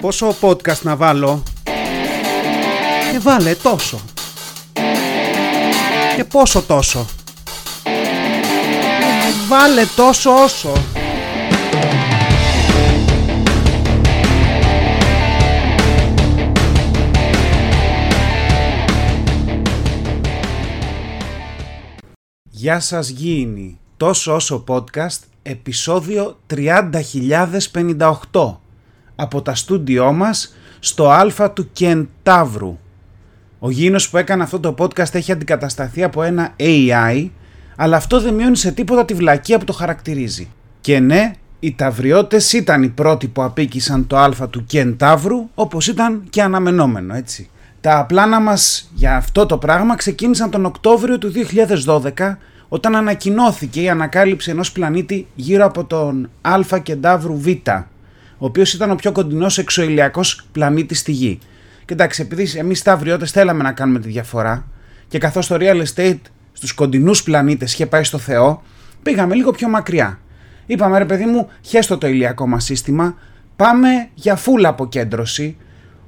Πόσο podcast να βάλω; Και βάλε τόσο. Και πόσο τόσο. Βάλε τόσο όσο. Γεια σας Γήινοι Τόσο όσο podcast επεισόδιο 30.058 από τα στούντιό μας στο Α του Κεντάβρου. Ο γίνος που έκανε αυτό το podcast έχει αντικατασταθεί από ένα AI, αλλά αυτό δεν μειώνει σε τίποτα τη βλακεία που το χαρακτηρίζει. Και ναι, οι ταυριώτες ήταν οι πρώτοι που απίκησαν το Α του Κεντάβρου, όπως ήταν και αναμενόμενο, έτσι. Τα πλάνα μας για αυτό το πράγμα ξεκίνησαν τον Οκτώβριο του 2012, όταν ανακοινώθηκε η ανακάλυψη ενός πλανήτη γύρω από τον Α Κεντάβρου Β, ο οποίος ήταν ο πιο κοντινός εξωηλιακός πλανήτης στη Γη. Και εντάξει, επειδή εμείς τα αυριώτε θέλαμε να κάνουμε τη διαφορά και καθώς το real estate στους κοντινούς πλανήτες είχε πάει στο Θεό, πήγαμε λίγο πιο μακριά. Είπαμε ρε παιδί μου, χέστο το ηλιακό μας σύστημα, πάμε για φούλα αποκέντρωση,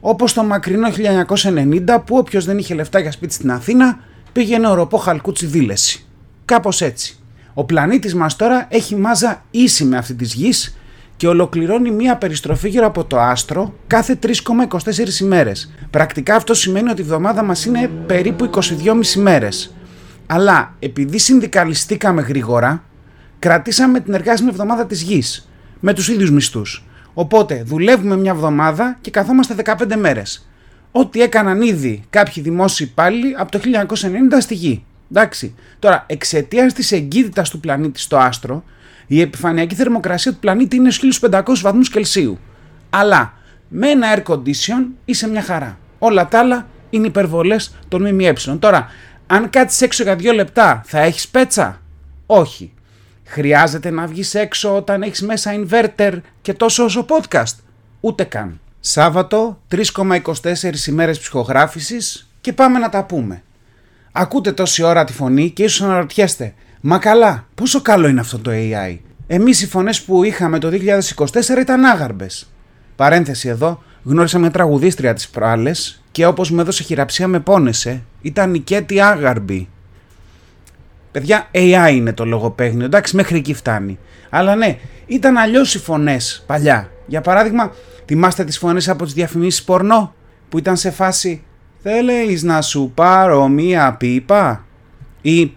όπως το μακρινό 1990 που όποιος δεν είχε λεφτά για σπίτι στην Αθήνα πήγαινε οροπό χαλκούτσι δίλεση. Κάπως έτσι. Ο πλανήτης μας τώρα έχει μάζα ίση με αυτή της γης και ολοκληρώνει μία περιστροφή γύρω από το άστρο κάθε 3,24 ημέρες. Πρακτικά αυτό σημαίνει ότι η εβδομάδα μας είναι περίπου 22,5 ημέρες. Αλλά επειδή συνδικαλιστήκαμε γρήγορα, κρατήσαμε την εργάσιμη εβδομάδα της γης, με τους ίδιους μισθούς. Οπότε δουλεύουμε μια εβδομάδα και καθόμαστε 15 μέρες. Ό,τι έκαναν ήδη κάποιοι δημόσιοι υπάλληλοι από το 1990 στη γη. Εντάξει. Τώρα, εξαιτίας της εγκύτητας του πλανήτη στο άστρο, η επιφανειακή θερμοκρασία του πλανήτη είναι στους 1500 βαθμούς Κελσίου. Αλλά με ένα air condition είσαι μια χαρά. Όλα τα άλλα είναι υπερβολές των ΜΜΕ. Τώρα, αν κάτσεις έξω για δύο λεπτά, θα έχεις πέτσα; Όχι. Χρειάζεται να βγεις έξω όταν έχεις μέσα inverter και τόσο όσο podcast? Ούτε καν. Σάββατο, 3,24 ημέρες ψυχογράφησης και πάμε να τα πούμε. Ακούτε τόση ώρα τη φωνή και ίσως αναρωτιέστε Μα καλά, πόσο καλό είναι αυτό το AI. Εμείς οι φωνές που είχαμε το 2024 ήταν άγαρμπες. Παρένθεση εδώ, γνώρισα μια τραγουδίστρια τις προάλλες και όπως με έδωσε χειραψία με πόνεσε, ήταν η Κέτη Άγαρμπη. Παιδιά, AI είναι το λογοπαίγνιο, εντάξει μέχρι εκεί φτάνει. Αλλά ναι, ήταν αλλιώς οι φωνές παλιά. Για παράδειγμα, θυμάστε τις φωνές από τις διαφημίσεις πορνό που ήταν σε φάση «Θέλεις να σου πάρω μία πίπα» ή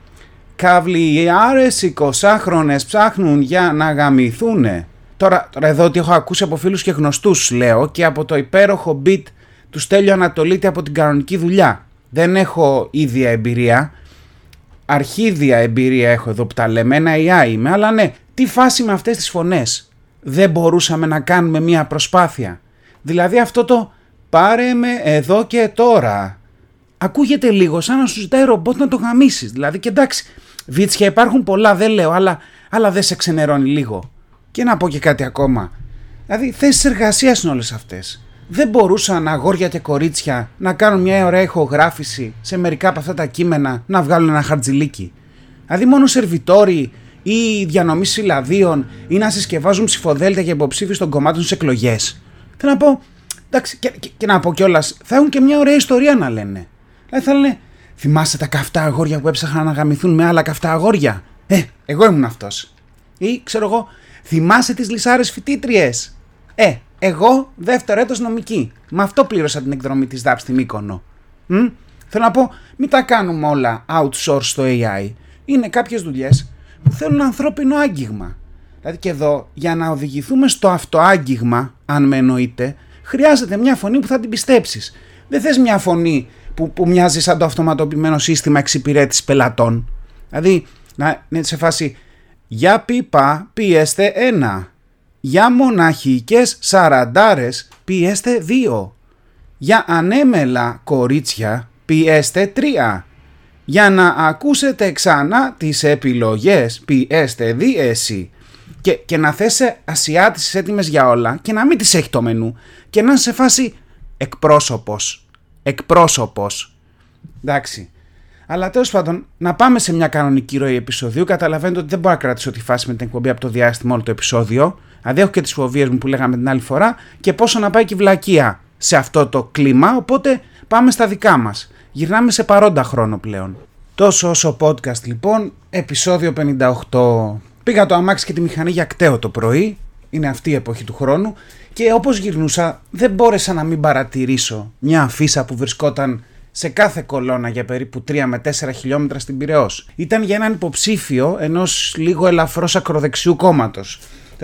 Καβλιάρες 20χρονες ψάχνουν για να γαμηθούνε. Τώρα, τώρα εδώ ότι έχω ακούσει από φίλους και γνωστούς λέω και από το υπέροχο beat του Στέλιο Ανατολίτη από την κανονική δουλειά. Δεν έχω ίδια εμπειρία. Αρχίδια εμπειρία έχω εδώ που τα λέμε, ένα AI είμαι, αλλά ναι, τι φάση με αυτές τις φωνές; Δεν μπορούσαμε να κάνουμε μια προσπάθεια. Δηλαδή αυτό το πάρε με εδώ και τώρα. Ακούγεται λίγο σαν να σου ζητάει ρομπότ να το γαμίσεις. Δηλαδή και εντάξει, Βίτσια υπάρχουν πολλά, δεν λέω, αλλά, αλλά δεν σε ξενερώνει λίγο. Και να πω και κάτι ακόμα. Δηλαδή, θέσεις εργασίας είναι όλες αυτές. Δεν μπορούσαν αγόρια και κορίτσια να κάνουν μια ωραία ηχογράφηση σε μερικά από αυτά τα κείμενα να βγάλουν ένα χαρτζιλίκι. Δηλαδή, μόνο σερβιτόροι ή διανομή συλλαδίων ή να συσκευάζουν ψηφοδέλτια για υποψήφιου των κομμάτων στι εκλογές. Θέλω να πω, εντάξει, και, και, και να πω κιόλας, θα έχουν και μια ωραία ιστορία να λένε. Δηλαδή, θα λένε, Θυμάστε τα καυτά αγόρια που έψαχναν να γαμηθούν με άλλα καυτά αγόρια. Ε, εγώ ήμουν αυτός. Ή ξέρω εγώ, θυμάσαι τις λυσάρες φοιτήτριες. Ε, εγώ δεύτερο έτος νομική. Με αυτό πλήρωσα την εκδρομή της ΔΑΠ στην Μύκονο. Μ; Θέλω να πω, μην τα κάνουμε όλα outsource στο AI. Είναι κάποιες δουλειές που θέλουν ανθρώπινο άγγιγμα. Δηλαδή και εδώ, για να οδηγηθούμε στο αυτοάγγιγμα, αν με εννοείτε, χρειάζεται μια φωνή που θα την πιστέψεις. Δεν θες μια φωνή που, που μοιάζει σαν το αυτοματοποιημένο σύστημα εξυπηρέτησης πελατών. Δηλαδή, να είναι σε φάση για πίπα πιέστε ένα. Για μοναχικές σαραντάρες πιέστε δύο. Για ανέμελα κορίτσια πιέστε τρία. Για να ακούσετε ξανά τις επιλογές πιέστε δίεση. Και, και να θέσαι ασιάτες έτοιμες για όλα και να μην τις έχει το μενού και να σε φάση εκπρόσωπος εκπρόσωπος. Εντάξει. Αλλά τέλος πάντων, να πάμε σε μια κανονική ροή επεισοδίου. Καταλαβαίνετε ότι δεν μπορώ να κρατήσω τη φάση με την εκπομπή από το διάστημα όλο το επεισόδιο. Δηλαδή έχω και τις φοβίες μου που λέγαμε την άλλη φορά και πόσο να πάει και η βλακεία σε αυτό το κλίμα, οπότε πάμε στα δικά μας. Γυρνάμε σε παρόντα χρόνο πλέον. Τόσο όσο podcast λοιπόν, επεισόδιο 58. Πήγα το αμάξι και τη μηχανή για κταίο το πρωί, είναι αυτή η εποχή του χρόνου και όπως γυρνούσα δεν μπόρεσα να μην παρατηρήσω μια αφίσα που βρισκόταν σε κάθε κολόνα για περίπου 3 με 4 χιλιόμετρα στην Πυραιός. Ήταν για έναν υποψήφιο ενός λίγο ελαφρώς ακροδεξιού κόμματος.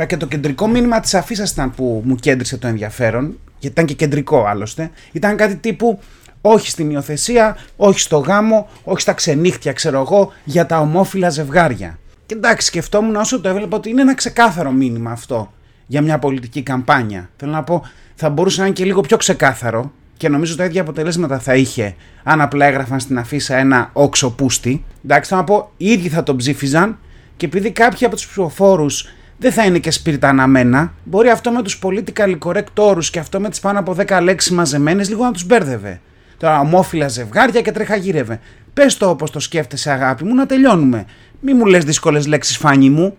Και το κεντρικό μήνυμα της αφίσας ήταν που μου κέντρισε το ενδιαφέρον, γιατί ήταν και κεντρικό άλλωστε, ήταν κάτι τύπου όχι στην υιοθεσία, όχι στο γάμο, όχι στα ξενύχτια, ξέρω εγώ, για τα ομόφυλα ζευγάρια. Και εντάξει, σκεφτόμουν όσο το έβλεπα ότι είναι ένα ξεκάθαρο μήνυμα αυτό για μια πολιτική καμπάνια. Θέλω να πω, θα μπορούσε να είναι και λίγο πιο ξεκάθαρο και νομίζω τα ίδια αποτελέσματα θα είχε αν απλά έγραφαν στην αφίσα ένα όξο πούστη. Εντάξει, θέλω να πω, οι ίδιοι θα τον ψήφιζαν και επειδή κάποιοι από τους ψηφοφόρους δεν θα είναι και σπίρτα αναμένα, μπορεί αυτό με τους political correct όρου και αυτό με τις πάνω από 10 λέξεις μαζεμένες λίγο να τους μπέρδευε. Τώρα ομόφυλα ζευγάρια και τρέχα γύρευε. Πες το όπως το σκέφτεσαι, αγάπη μου, να τελειώνουμε. Μη μου λες δύσκολες λέξεις, φάνη μου.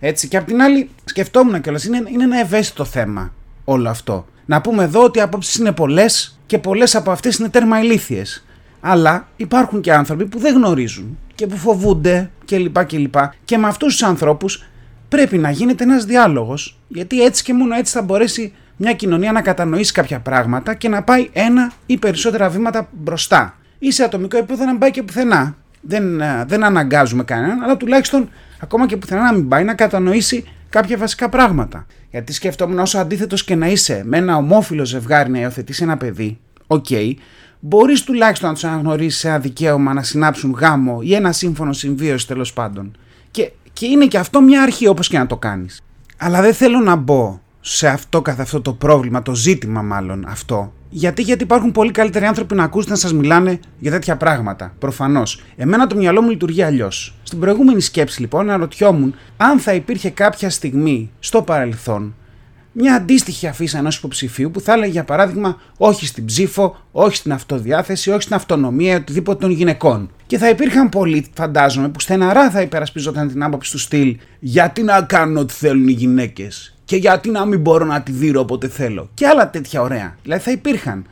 Έτσι, και απ' την άλλη, σκεφτόμουν κιόλας, είναι, είναι ένα ευαίσθητο θέμα όλο αυτό. Να πούμε εδώ ότι οι απόψεις είναι πολλές και πολλές από αυτές είναι τέρμα ηλίθιες. Αλλά υπάρχουν και άνθρωποι που δεν γνωρίζουν και που φοβούνται κλπ. Και, και, και με αυτούς τους ανθρώπους πρέπει να γίνεται ένας διάλογος, γιατί έτσι και μόνο έτσι θα μπορέσει μια κοινωνία να κατανοήσει κάποια πράγματα και να πάει ένα ή περισσότερα βήματα μπροστά. Ή σε ατομικό επίπεδο να μην πάει και πουθενά. Δεν, ε, δεν αναγκάζουμε κανέναν, αλλά τουλάχιστον ακόμα και πουθενά να μην πάει να κατανοήσει κάποια βασικά πράγματα. Γιατί σκέφτομαι όσο αντίθετος και να είσαι με ένα ομόφυλο ζευγάρι να υιοθετήσει ένα παιδί, OK, okay, μπορείς τουλάχιστον να τους αναγνωρίσεις ένα δικαίωμα να συνάψουν γάμο ή ένα σύμφωνο συμβίωσης τέλος πάντων. Και, και είναι και αυτό μια αρχή όπως και να το κάνεις. Αλλά δεν θέλω να μπω σε αυτό καθ' αυτό το πρόβλημα, το ζήτημα μάλλον αυτό. Γιατί, γιατί υπάρχουν πολύ καλύτεροι άνθρωποι να ακούσετε να σας μιλάνε για τέτοια πράγματα. Προφανώς. Εμένα το μυαλό μου λειτουργεί αλλιώς. Στην προηγούμενη σκέψη λοιπόν αναρωτιόμουν αν θα υπήρχε κάποια στιγμή στο παρελθόν μια αντίστοιχη αφίσα ενός υποψηφίου που θα έλεγε για παράδειγμα όχι στην ψήφο, όχι στην αυτοδιάθεση, όχι στην αυτονομία οτιδήποτε των γυναικών. Και θα υπήρχαν πολλοί, φαντάζομαι, που στεναρά θα υπερασπιζόταν την άποψη του στυλ γιατί να κάνουν ό,τι θέλουν οι γυναίκες και γιατί να μην μπορώ να τη δείρω όποτε θέλω. Και άλλα τέτοια ωραία. Δηλαδή θα υπήρχαν.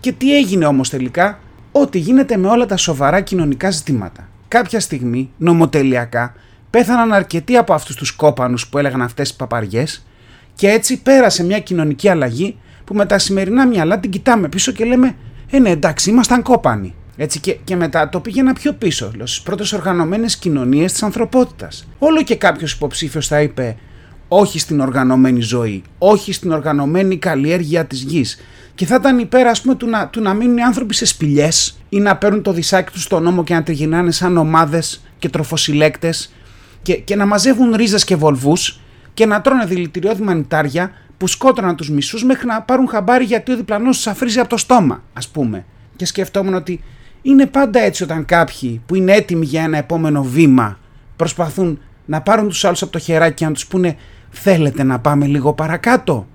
Και τι έγινε όμως τελικά, ό,τι γίνεται με όλα τα σοβαρά κοινωνικά ζητήματα. Κάποια στιγμή, νομοτελειακά, πέθαναν αρκετοί από αυτούς τους κόπανους που έλεγαν αυτές τις παπαριές και έτσι πέρασε μια κοινωνική αλλαγή που με τα σημερινά μυαλά την κοιτάμε πίσω και λέμε Ε, ναι, εντάξει, ήμασταν κόπανοι. Έτσι και, και μετά το πήγαινα πιο πίσω, στις πρώτες οργανωμένες κοινωνίες της ανθρωπότητας. Όλο και κάποιος υποψήφιος θα είπε όχι στην οργανωμένη ζωή, όχι στην οργανωμένη καλλιέργεια της γης. Και θα ήταν υπέρ ας πούμε του να, του να μείνουν οι άνθρωποι σε σπηλιές ή να παίρνουν το δισάκι τους στον νόμο και να τριγυρνάνε σαν ομάδες και τροφοσυλλέκτες και, και να μαζεύουν ρίζες και βολβούς και να τρώνε δηλητηριώδη μανιτάρια που σκότωναν τους μισούς μέχρι να πάρουν χαμπάρι γιατί ο διπλανός τους αφρίζει από το στόμα ας πούμε. Και σκεφτόμουν ότι είναι πάντα έτσι όταν κάποιοι που είναι έτοιμοι για ένα επόμενο βήμα προσπαθούν να πάρουν τους άλλους από το χεράκι και να τους πούνε θέλετε να πάμε λίγο παρακάτω;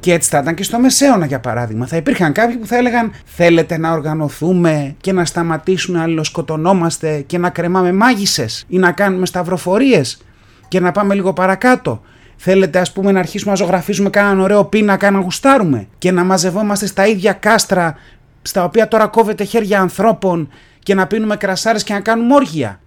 Και έτσι θα ήταν και στο Μεσαίωνα για παράδειγμα. Θα υπήρχαν κάποιοι που θα έλεγαν θέλετε να οργανωθούμε και να σταματήσουμε να αλληλοσκοτωνόμαστε και να κρεμάμε μάγισσες ή να κάνουμε σταυροφορίες και να πάμε λίγο παρακάτω; Θέλετε ας πούμε να αρχίσουμε να ζωγραφίζουμε κανέναν ωραίο πίνακα να γουστάρουμε και να μαζευόμαστε στα ίδια κάστρα στα οποία τώρα κόβεται χέρια ανθρώπων και να πίνουμε κρασάρες και να κάνουμε όργια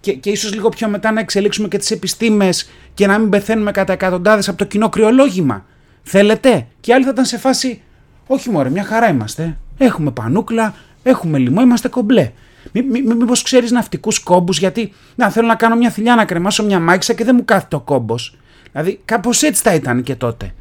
και, και ίσως λίγο πιο μετά να εξελίξουμε και τις επιστήμες και να μην πεθαίνουμε κατά εκατοντάδες από το κοινό κρυολόγημα. Θέλετε; Και άλλοι θα ήταν σε φάση, όχι μωρέ, μια χαρά είμαστε. Έχουμε πανούκλα, έχουμε λιμό, είμαστε κομπλέ. Μή, μη, μη, Μήπως ξέρεις ναυτικούς κόμπους, γιατί να θέλω να κάνω μια θηλιά να κρεμάσω μια μάξα και δεν μου κάθεται ο κόμπος. Δηλαδή, κάπως έτσι θα ήταν και τότε.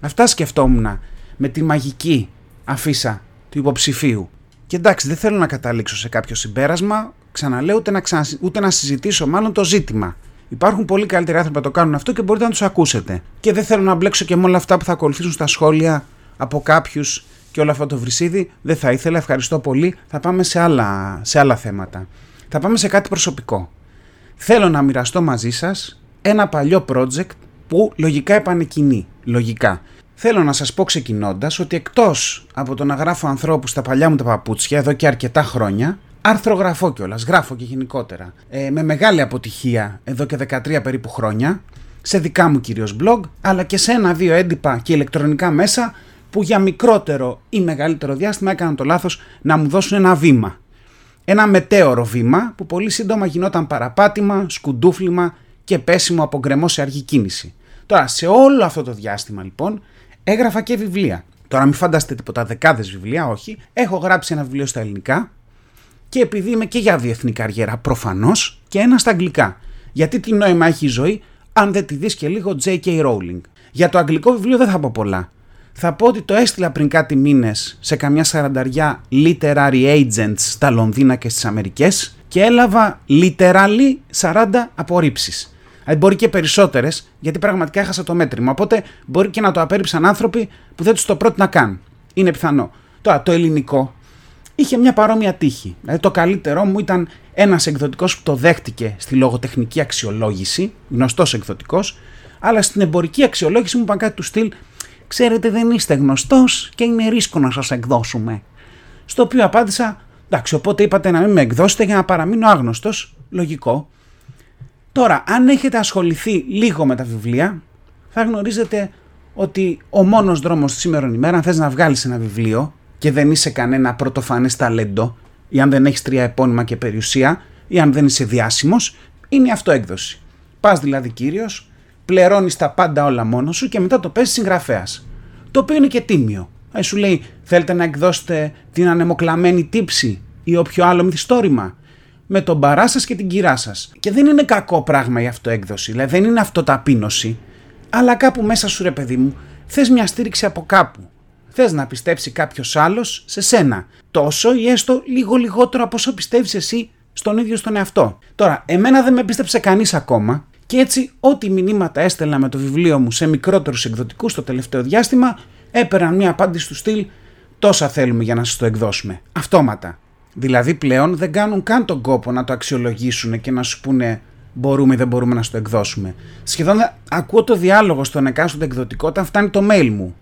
Αυτά σκεφτόμουν με τη μαγική αφίσα του υποψηφίου. Και εντάξει, δεν θέλω να καταλήξω σε κάποιο συμπέρασμα ξαναλέω, ούτε να, ούτε να συζητήσω μάλλον το ζήτημα. Υπάρχουν πολύ καλύτεροι άνθρωποι που το κάνουν αυτό και μπορείτε να τους ακούσετε. Και δεν θέλω να μπλέξω και με όλα αυτά που θα ακολουθήσουν στα σχόλια από κάποιους και όλο αυτό το βρυσίδι. Δεν θα ήθελα, ευχαριστώ πολύ. Θα πάμε σε άλλα, σε άλλα θέματα. Θα πάμε σε κάτι προσωπικό. Θέλω να μοιραστώ μαζί σας ένα παλιό project που λογικά επανεκκινεί. Λογικά. Θέλω να σας πω ξεκινώντας ότι εκτός από το να γράφω ανθρώπους στα παλιά μου τα παπούτσια εδώ και αρκετά χρόνια, αρθρογραφώ κιόλας, γράφω και γενικότερα. Ε, με μεγάλη αποτυχία εδώ και 13 περίπου χρόνια. σε δικά μου κυρίως blog, αλλά και σε ένα-δύο έντυπα και ηλεκτρονικά μέσα που για μικρότερο ή μεγαλύτερο διάστημα έκαναν το λάθος να μου δώσουν ένα βήμα. Ένα μετέωρο βήμα που πολύ σύντομα γινόταν παραπάτημα, σκουντούφλημα και πέσιμο από γκρεμό σε αργή κίνηση. Τώρα, σε όλο αυτό το διάστημα λοιπόν, έγραφα και βιβλία. Τώρα μην φανταστείτε τίποτα δεκάδες βιβλία, όχι. Έχω γράψει ένα βιβλίο στα ελληνικά και επειδή είμαι και για διεθνή καριέρα προφανώς και ένα στα αγγλικά. Γιατί τι νόημα έχει η ζωή αν δεν τη δεις και λίγο J.K. Rowling. Για το αγγλικό βιβλίο δεν θα πω πολλά. Θα πω ότι το έστειλα πριν κάτι μήνες σε καμιά σαρανταριά literary agents στα Λονδίνα και στις Αμερικές και έλαβα literally 40 απορρίψεις. Δηλαδή μπορεί και περισσότερες, γιατί πραγματικά έχασα το μέτρημα. Οπότε μπορεί και να το απέρριψαν άνθρωποι που δεν τους το πρότεινα καν. Είναι πιθανό. Τώρα, το ελληνικό είχε μια παρόμοια τύχη. Δηλαδή, το καλύτερό μου ήταν ένας εκδοτικός που το δέχτηκε στη λογοτεχνική αξιολόγηση, γνωστός εκδοτικός, αλλά στην εμπορική αξιολόγηση μου είπαν κάτι του στυλ. Ξέρετε, δεν είστε γνωστός και είναι ρίσκο να σας εκδώσουμε. Στο οποίο απάντησα, εντάξει, οπότε είπατε να μην με εκδώσετε για να παραμείνω άγνωστος. Λογικό. Τώρα, αν έχετε ασχοληθεί λίγο με τα βιβλία, θα γνωρίζετε ότι ο μόνος δρόμος σήμερα ημέρα, αν θες να βγάλεις ένα βιβλίο και δεν είσαι κανένα πρωτοφανές ταλέντο, ή αν δεν έχεις τρία επώνυμα και περιουσία, ή αν δεν είσαι διάσημος, είναι η αυτοέκδοση. Πας δηλαδή κύριος, πληρώνεις τα πάντα όλα μόνος σου και μετά το παίζεις συγγραφέας. Το οποίο είναι και τίμιο. Ε, σου λέει, θέλετε να εκδώσετε την ανεμοκλαμμένη τύψη ή όποιο άλλο μυθιστόρημα; Με τον παρά σας και την κυρά σας. Και δεν είναι κακό πράγμα η αυτοέκδοση, δηλαδή δεν είναι αυτοταπείνωση, αλλά κάπου μέσα σου ρε παιδί μου θες μια στήριξη από κάπου. Θες να πιστέψει κάποιος άλλος σε σένα, τόσο ή έστω λίγο λιγότερο από όσο πιστεύεις εσύ στον ίδιο στον εαυτό. Τώρα, εμένα δεν με πίστεψε κανείς ακόμα και έτσι ό,τι μηνύματα έστελνα με το βιβλίο μου σε μικρότερους εκδοτικούς το τελευταίο διάστημα έπαιρναν μια απάντηση του στυλ τόσα θέλουμε για να σας το εκδώσουμε. Αυτόματα. Δηλαδή πλέον δεν κάνουν καν τον κόπο να το αξιολογήσουν και να σου πούνε μπορούμε ή δεν μπορούμε να στο εκδώσουμε. Σχεδόν ακούω το διάλογο στον εκάστοτε εκδοτικό όταν φτάνει το mail μου.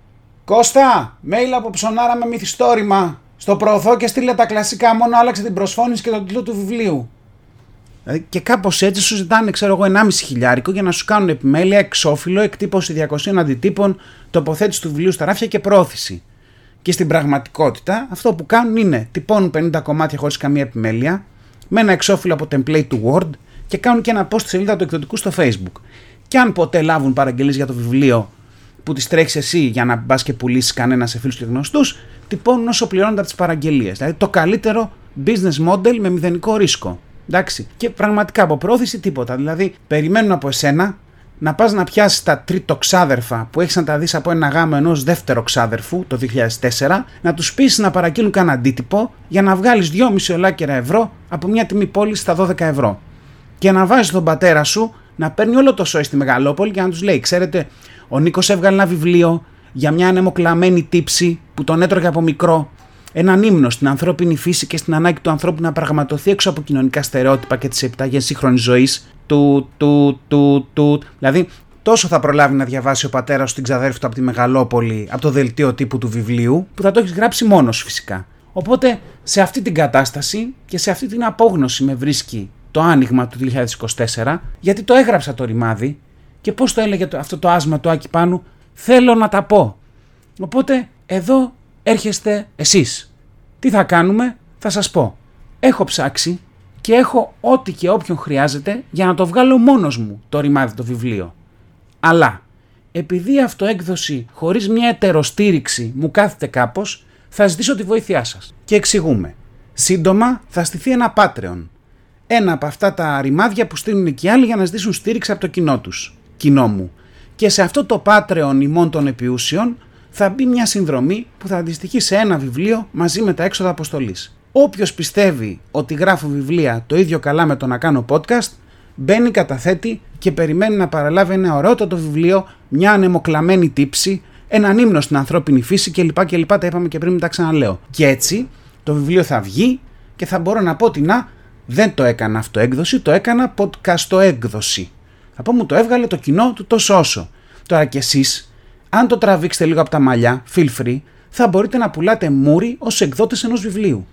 Κώστα, mail από ψωνάρα με μυθιστόρημα. Στο προωθώ και στείλε τα κλασικά, μόνο άλλαξε την προσφώνηση και τον τίτλο του βιβλίου. Δηλαδή και κάπως έτσι σου ζητάνε, ξέρω εγώ, 1,5 χιλιάρικο για να σου κάνουν επιμέλεια, εξώφυλλο, εκτύπωση 200 αντιτύπων, τοποθέτηση του βιβλίου στα ράφια και πρόθεση. Και στην πραγματικότητα αυτό που κάνουν είναι τυπώνουν 50 κομμάτια χωρίς καμία επιμέλεια με ένα εξώφυλλο από template του Word και κάνουν και ένα post στη σελίδα του εκδοτικού στο Facebook. Και αν ποτέ λάβουν παραγγελίες για το βιβλίο που τις τρέχεις εσύ για να μπας και πουλήσεις κανένα σε φίλους και γνωστούς, τυπώνουν όσο πληρώνονται από τις παραγγελίες. Δηλαδή το καλύτερο business model με μηδενικό ρίσκο. Εντάξει. Και πραγματικά από πρόθεση τίποτα. Δηλαδή περιμένουν από εσένα να πας να πιάσεις τα τρίτο ξάδερφα που έχεις να τα δεις από ένα γάμο ενός δεύτερο ξάδερφου το 2004, να τους πεις να παραγγείλουν κανένα αντίτυπο για να βγάλεις 2,5 ολάκερα ευρώ από μια τιμή πόλης στα 12 ευρώ. Και να βάζεις τον πατέρα σου να παίρνει όλο το σόι στη Μεγαλόπολη και να τους λέει, ξέρετε, ο Νίκος έβγαλε ένα βιβλίο για μια ανεμοκλαμμένη τύψη που τον έτρωγε από μικρό έναν ύμνο στην ανθρώπινη φύση και στην ανάγκη του ανθρώπου να πραγματοθεί έξω από κοινωνικά στερεότυπα και τις επιταγές σύγχρονης ζωής. Του, του, του, του. Δηλαδή, τόσο θα προλάβει να διαβάσει ο πατέρας του την ξαδέρφη του από τη Μεγαλόπολη, από το δελτίο τύπου του βιβλίου, που θα το έχεις γράψει μόνος φυσικά. Οπότε, σε αυτή την κατάσταση και σε αυτή την απόγνωση με βρίσκει το άνοιγμα του 2024, γιατί το έγραψα το ρημάδι και πώς το έλεγε αυτό το άσμα του Άκη Πάνου, θέλω να τα πω. Οπότε, εδώ έρχεστε εσείς. Τι θα κάνουμε, θα σας πω. Έχω ψάξει και έχω ό,τι και όποιον χρειάζεται για να το βγάλω μόνος μου το ρημάδι το βιβλίο. Αλλά επειδή η αυτοέκδοση χωρίς μια ετεροστήριξη μου κάθεται κάπως, θα ζητήσω τη βοήθειά σας. Και εξηγούμε. Σύντομα θα στηθεί ένα Patreon. Ένα από αυτά τα ρημάδια που στείλουν και άλλοι για να ζητήσουν στήριξη από το κοινό τους. Κοινό μου. Και σε αυτό το Patreon ημών των επιούσιων θα μπει μια συνδρομή που θα αντιστοιχεί σε ένα βιβλίο μαζί με τα έξοδα αποστολής. Όποιος πιστεύει ότι γράφω βιβλία το ίδιο καλά με το να κάνω podcast, μπαίνει, καταθέτει και περιμένει να παραλάβει ένα ωραιότατο βιβλίο, μια ανεμοκλαμμένη τύψη, έναν ύμνο στην ανθρώπινη φύση κλπ. κλπ. Τα είπαμε και πριν, μην τα ξαναλέω. Και έτσι το βιβλίο θα βγει και θα μπορώ να πω ότι να, δεν το έκανα αυτό έκδοση, το έκανα podcast έκδοση. Θα πω μου το έβγαλε το κοινό του τόσο όσο. Τώρα κι εσείς αν το τραβήξετε λίγο από τα μαλλιά, feel free, θα μπορείτε να πουλάτε μούρι ως εκδότες ενός βιβλίου.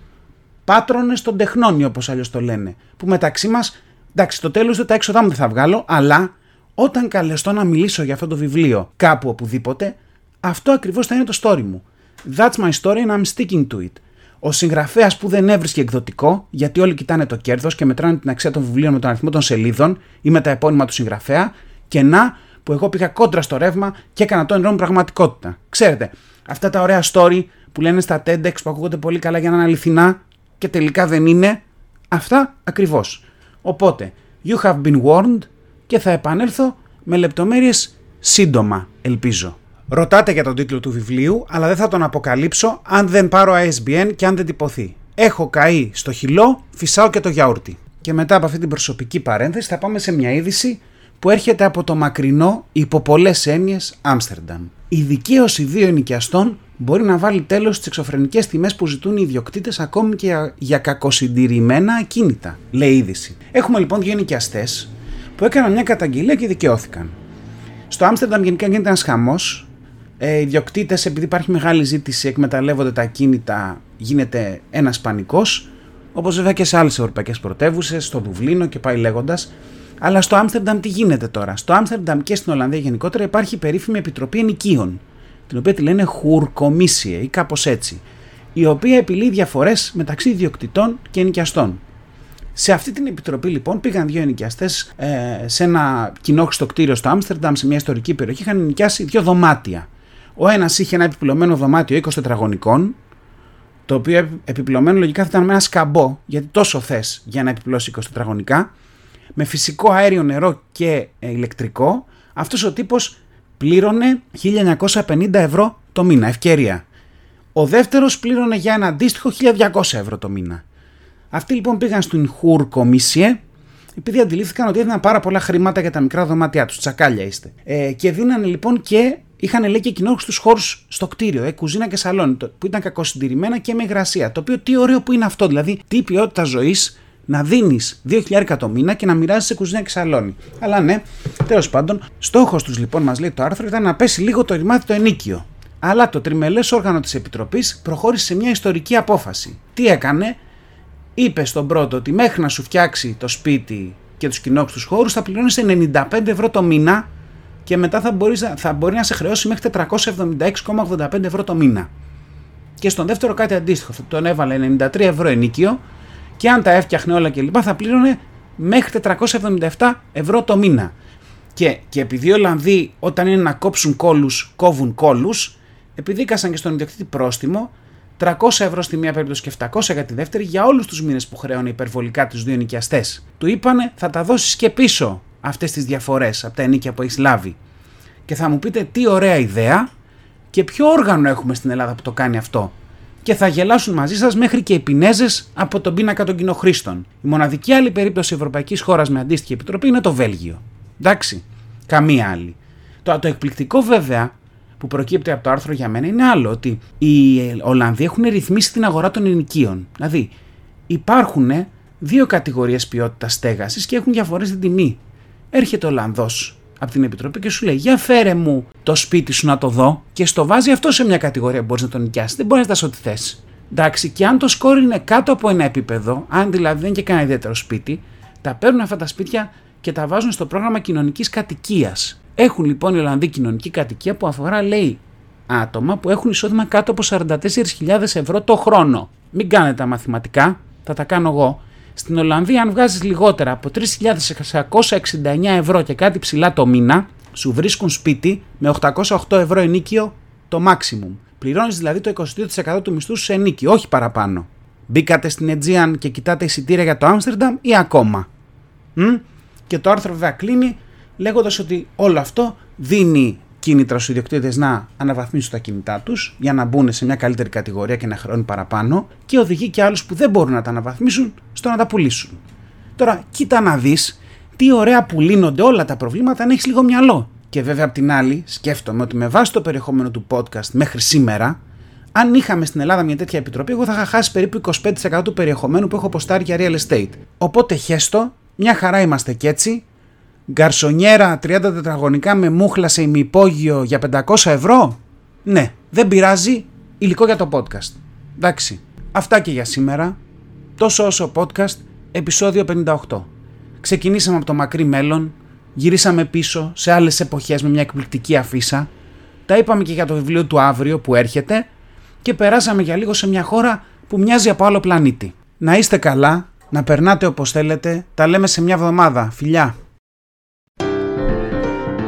Πάτρονες των τεχνών, όπως αλλιώς το λένε. Που μεταξύ μας, εντάξει, το τέλος δεν τα έξοδά μου δεν θα βγάλω, αλλά όταν καλεστώ να μιλήσω για αυτό το βιβλίο κάπου οπουδήποτε, αυτό ακριβώς θα είναι το story μου. That's my story and I'm sticking to it. Ο συγγραφέας που δεν έβρισκε εκδοτικό, γιατί όλοι κοιτάνε το κέρδος και μετράνε την αξία των βιβλίων με τον αριθμό των σελίδων ή με τα επώνυμα του συγγραφέα, και να που εγώ πήγα κόντρα στο ρεύμα και έκανα το ενρό πραγματικότητα. Ξέρετε, αυτά τα ωραία story που λένε στα TEDx που ακούγονται πολύ καλά για να είναι αληθινά και τελικά δεν είναι, αυτά ακριβώς. Οπότε, you have been warned και θα επανέλθω με λεπτομέρειες σύντομα, ελπίζω. Ρωτάτε για τον τίτλο του βιβλίου, αλλά δεν θα τον αποκαλύψω αν δεν πάρω ISBN και αν δεν τυπωθεί. Έχω καεί στο χυλό, φυσάω και το γιαούρτι. Και μετά από αυτή την προσωπική παρένθεση θα πάμε σε μια είδηση που έρχεται από το μακρινό υπό πολλές έννοιες Άμστερνταμ. Η δικαίωση δύο ενοικιαστών μπορεί να βάλει τέλος στις εξωφρενικές τιμές που ζητούν οι ιδιοκτήτες ακόμη και για, για κακοσυντηρημένα ακίνητα, λέει η είδηση. Έχουμε λοιπόν δύο ενοικιαστές που έκαναν μια καταγγελία και δικαιώθηκαν. Στο Άμστερνταμ γενικά γίνεται ένας χαμός. Ε, οι ιδιοκτήτες, επειδή υπάρχει μεγάλη ζήτηση, εκμεταλλεύονται τα ακίνητα, γίνεται ένας πανικός. Όπως βέβαια και σε άλλες ευρωπαϊκές πρωτεύουσες, στο Δουβλίνο και πάει λέγοντας. Αλλά στο Άμστερνταμ τι γίνεται τώρα; Στο Άμστερνταμ και στην Ολλανδία γενικότερα υπάρχει η περίφημη Επιτροπή Ενοικίων, την οποία τη λένε Χουρκομίσιε ή κάπως έτσι, η οποία επιλύει διαφορές μεταξύ ιδιοκτητών και ενοικιαστών. Σε αυτή την επιτροπή λοιπόν πήγαν δύο ενοικιαστές ε, σε ένα κοινόχρηστο κτίριο στο Άμστερνταμ, σε μια ιστορική περιοχή, είχαν ενοικιάσει δύο δωμάτια. Ο ένας είχε ένα επιπλωμένο δωμάτιο 20 τετραγωνικών, το οποίο επιπλωμένο λογικά θα ήταν με ένα σκαμπό, γιατί τόσο θες για να επιπλώσει 20 τετραγωνικά, με φυσικό αέριο, νερό και ε, ηλεκτρικό, αυτός ο τύπος πλήρωνε 1950 ευρώ το μήνα, ευκαιρία. Ο δεύτερος πλήρωνε για ένα αντίστοιχο 1200 ευρώ το μήνα. Αυτοί λοιπόν πήγαν στην Χουρ Κομίσιε, επειδή αντιλήφθηκαν ότι έδιναν πάρα πολλά χρήματα για τα μικρά δωμάτια τους, τσακάλια είστε. Ε, και δίνανε λοιπόν και είχαν λέει και κοινόχρηστου χώρους στο κτίριο, ε, κουζίνα και σαλόνι, που ήταν κακοσυντηρημένα και με υγρασία. Το οποίο τι ωραίο που είναι αυτό, δηλαδή τι ποιότητα ζωής να δίνεις 2.000 το μήνα και να μοιράζει σε κουζίνα και σαλόνι. Αλλά ναι, τέλος πάντων, στόχος τους λοιπόν, μας λέει το άρθρο, ήταν να πέσει λίγο το ρημάδι το ενίκιο. Αλλά το τριμελές όργανο της Επιτροπής προχώρησε σε μια ιστορική απόφαση. Τι έκανε, είπε στον πρώτο ότι μέχρι να σου φτιάξει το σπίτι και τους κοινόχρηστου χώρους θα πληρώνεις 95 ευρώ το μήνα και μετά θα, μπορείς, θα μπορεί να σε χρεώσει μέχρι 476,85 ευρώ το μήνα. Και στον δεύτερο κάτι αντίστοιχο, τον έβαλε 93 ευρώ ενίκιο και αν τα έφτιαχνε όλα κλπ. θα πλήρωνε μέχρι 477 ευρώ το μήνα. Και, και επειδή οι Ολλανδοί όταν είναι να κόψουν κόλους κόβουν κόλους, επειδή κάσαν και στον ιδιοκτήτη πρόστιμο 300 ευρώ στη μία περίπτωση και 700 για τη δεύτερη για όλους τους μήνες που χρέωνε υπερβολικά τους δύο νοικιαστές. Του είπανε θα τα δώσεις και πίσω αυτές τις διαφορές από τα ενίκια που έχεις λάβει. Και θα μου πείτε τι ωραία ιδέα και ποιο όργανο έχουμε στην Ελλάδα που το κάνει αυτό και θα γελάσουν μαζί σας μέχρι και οι Πινέζες από τον πίνακα των κοινοχρήστων. Η μοναδική άλλη περίπτωση ευρωπαϊκής χώρας με αντίστοιχη επιτροπή είναι το Βέλγιο. Εντάξει, καμία άλλη. Το, το εκπληκτικό βέβαια που προκύπτει από το άρθρο για μένα είναι άλλο, ότι οι Ολλανδοί έχουν ρυθμίσει την αγορά των ενοικίων. Δηλαδή, υπάρχουν δύο κατηγορίες ποιότητας στέγασης και έχουν διαφορές στην τιμή. Έρχεται ο Ολλανδό από την Επιτροπή και σου λέει: Για φέρε μου το σπίτι σου να το δω και στο βάζει αυτό σε μια κατηγορία που μπορείς να τον νοικιάσεις. Δεν μπορείς να τα ό,τι θες. Εντάξει, και αν το σκόρ είναι κάτω από ένα επίπεδο, αν δηλαδή δεν είναι και κανένα ιδιαίτερο σπίτι, τα παίρνουν αυτά τα σπίτια και τα βάζουν στο πρόγραμμα κοινωνικής κατοικίας. Έχουν λοιπόν οι Ολλανδοί κοινωνική κατοικία που αφορά, λέει, άτομα που έχουν εισόδημα κάτω από 44.000 ευρώ το χρόνο. Μην κάνετε τα μαθηματικά, θα τα κάνω εγώ. Στην Ολλανδία, αν βγάζεις λιγότερα από 3.669 ευρώ και κάτι ψηλά το μήνα, σου βρίσκουν σπίτι με 808 ευρώ ενίκιο το maximum. Πληρώνεις δηλαδή το 22% του μισθού σου σε ενίκιο, όχι παραπάνω. Μπήκατε στην Aegean και κοιτάτε εισιτήρια για το Άμστερνταμ ή ακόμα; Μ; Και το άρθρο βέβαια κλείνει λέγοντας ότι όλο αυτό δίνει κίνητρα στους ιδιοκτήτες να αναβαθμίσουν τα κινητά τους για να μπουν σε μια καλύτερη κατηγορία και να χρεώνουν παραπάνω και οδηγεί και άλλους που δεν μπορούν να τα αναβαθμίσουν στο να τα πουλήσουν. Τώρα, κοίτα να δεις τι ωραία που λύνονται όλα τα προβλήματα αν έχεις λίγο μυαλό. Και βέβαια, απ' την άλλη, σκέφτομαι ότι με βάση το περιεχόμενο του podcast μέχρι σήμερα, αν είχαμε στην Ελλάδα μια τέτοια επιτροπή, εγώ θα είχα χάσει περίπου 25% του περιεχομένου που έχω ποστάρει για real estate. Οπότε χέστο, μια χαρά είμαστε κι έτσι, Γκαρσονιέρα 30 τετραγωνικά με μούχλα σε ημιυπόγειο για 500 ευρώ; Ναι, δεν πειράζει, υλικό για το podcast. Εντάξει, αυτά και για σήμερα. Τόσο όσο podcast, επεισόδιο 58. Ξεκινήσαμε από το μακρύ μέλλον, Γυρίσαμε πίσω σε άλλες εποχές με μια εκπληκτική αφίσα. Τα είπαμε και για το βιβλίο του αύριο που έρχεται και περάσαμε για λίγο σε μια χώρα που μοιάζει από άλλο πλανήτη. Να είστε καλά, να περνάτε όπως θέλετε, τα λέμε σε μια εβδομάδα. Φιλιά!